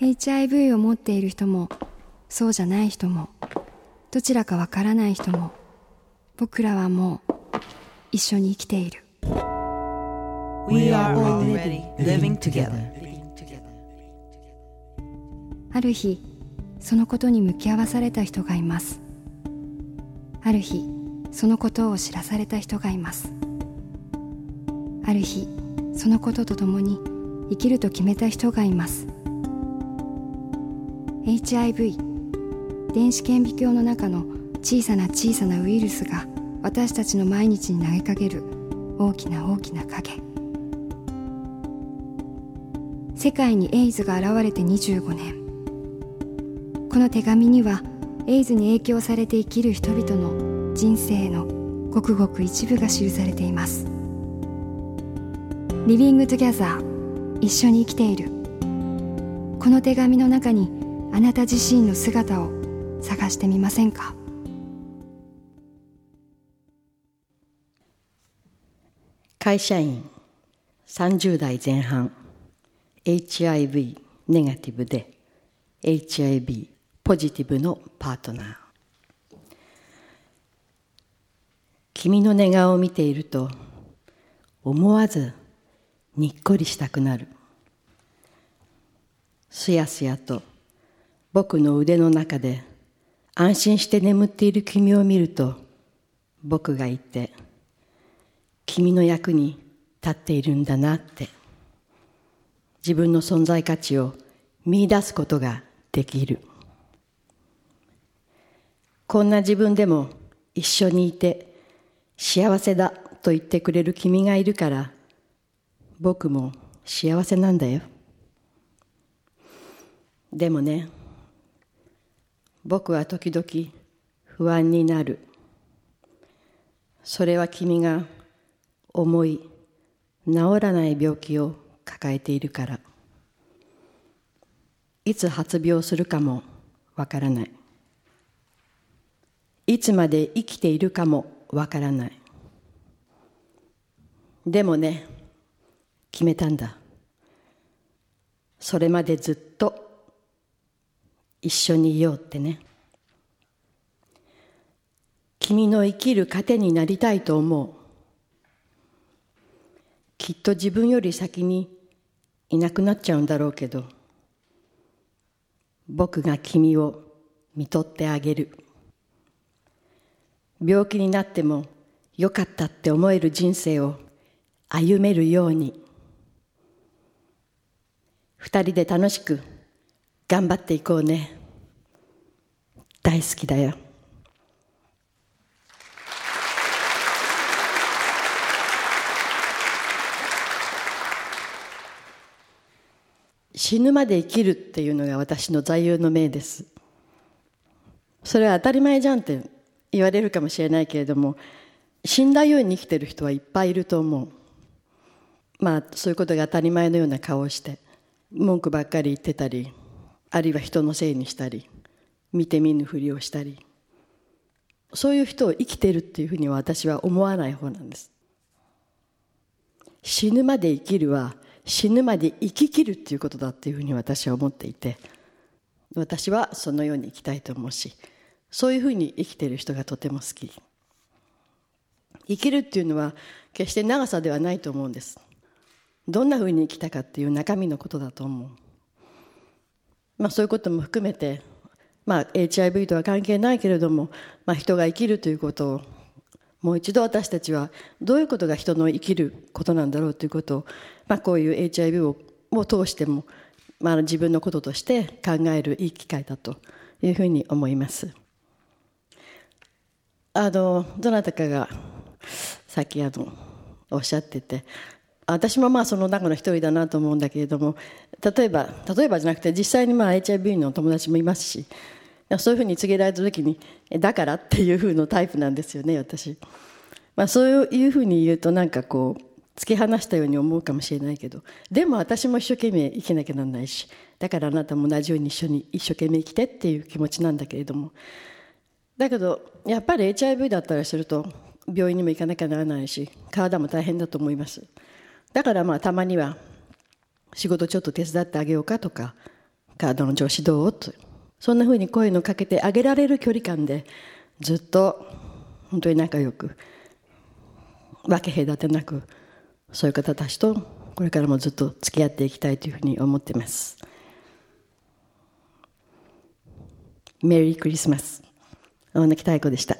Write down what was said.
HIV を持っている人もそうじゃない人もどちらかわからない人も僕らはもう一緒に生きている。We are already living together. ある日そのことに向き合わされた人がいます。ある日そのことを知らされた人がいます。ある日そのこととともに生きると決めた人がいます HIV 電子顕微鏡の中の小さな小さなウイルスが私たちの毎日に投げかける大きな大きな影。世界にエイズが現れて25年。この手紙にはエイズに影響されて生きる人々の人生のごくごく一部が記されています。 Living Together 一緒に生きている。この手紙の中にあなた自身の姿を探してみませんか？会社員30代前半 HIV ネガティブで HIV ポジティブのパートナー。君の寝顔を見ていると思わずにっこりしたくなる。すやすやと僕の腕の中で安心して眠っている君を見ると僕がいて君の役に立っているんだなって自分の存在価値を見出すことができる。こんな自分でも一緒にいて幸せだと言ってくれる君がいるから僕も幸せなんだよ。でもね僕は時々不安になる。それは君が重い治らない病気を抱えているから。いつ発病するかもわからない。いつまで生きているかもわからない。でもね決めたんだ。それまでずっと一緒にいようってね。君の生きる糧になりたいと思う。きっと自分より先にいなくなっちゃうんだろうけど僕が君を見とってあげる。病気になってもよかったって思える人生を歩めるように。二人で楽しく頑張っていこうね。大好きだよ。死ぬまで生きるっていうのが私の座右の銘です。それは当たり前じゃんって言われるかもしれないけれども死んだように生きてる人はいっぱいいると思う。まあそういうことが当たり前のような顔をして文句ばっかり言ってたり。あるいは人のせいにしたり見て見ぬふりをしたりそういう人を生きてるっていうふうには私は思わない方なんです。死ぬまで生きるは死ぬまで生き切るっていうことだっていうふうに私は思っていて私はそのように生きたいと思うしそういうふうに生きてる人がとても好き。生きるっていうのは決して長さではないと思うんです。どんなふうに生きたかっていう中身のことだと思う。まあそういうことも含めてまあ HIV とは関係ないけれども、まあ、人が生きるということをもう一度私たちはどういうことが人の生きることなんだろうということを、まあ、こういう HIV をを通しても、まあ、自分のこととして考えるいい機会だというふうに思います。あのどなたかがさっきあのおっしゃってて私もまあその中の一人だなと思うんだけれども例えば例えばじゃなくて実際にまあ HIV の友達もいますしそういうふうに告げられた時にだからっていうふうのタイプなんですよね私、まあ、そういうふうに言うとなんかこう突き放したように思うかもしれないけどでも私も一生懸命生きなきゃなんないしだからあなたも同じように一緒に一生懸命生きてっていう気持ちなんだけれども。だけどやっぱり HIV だったりすると病院にも行かなきゃならないし体も大変だと思います。だからまあたまには仕事ちょっと手伝ってあげようかとか体の調子どう？とそんなふうに声のかけてあげられる距離感でずっと本当に仲良く分け隔てなくそういう方たちとこれからもずっと付き合っていきたいというふうに思っています。メリークリスマス大貫妙子でした。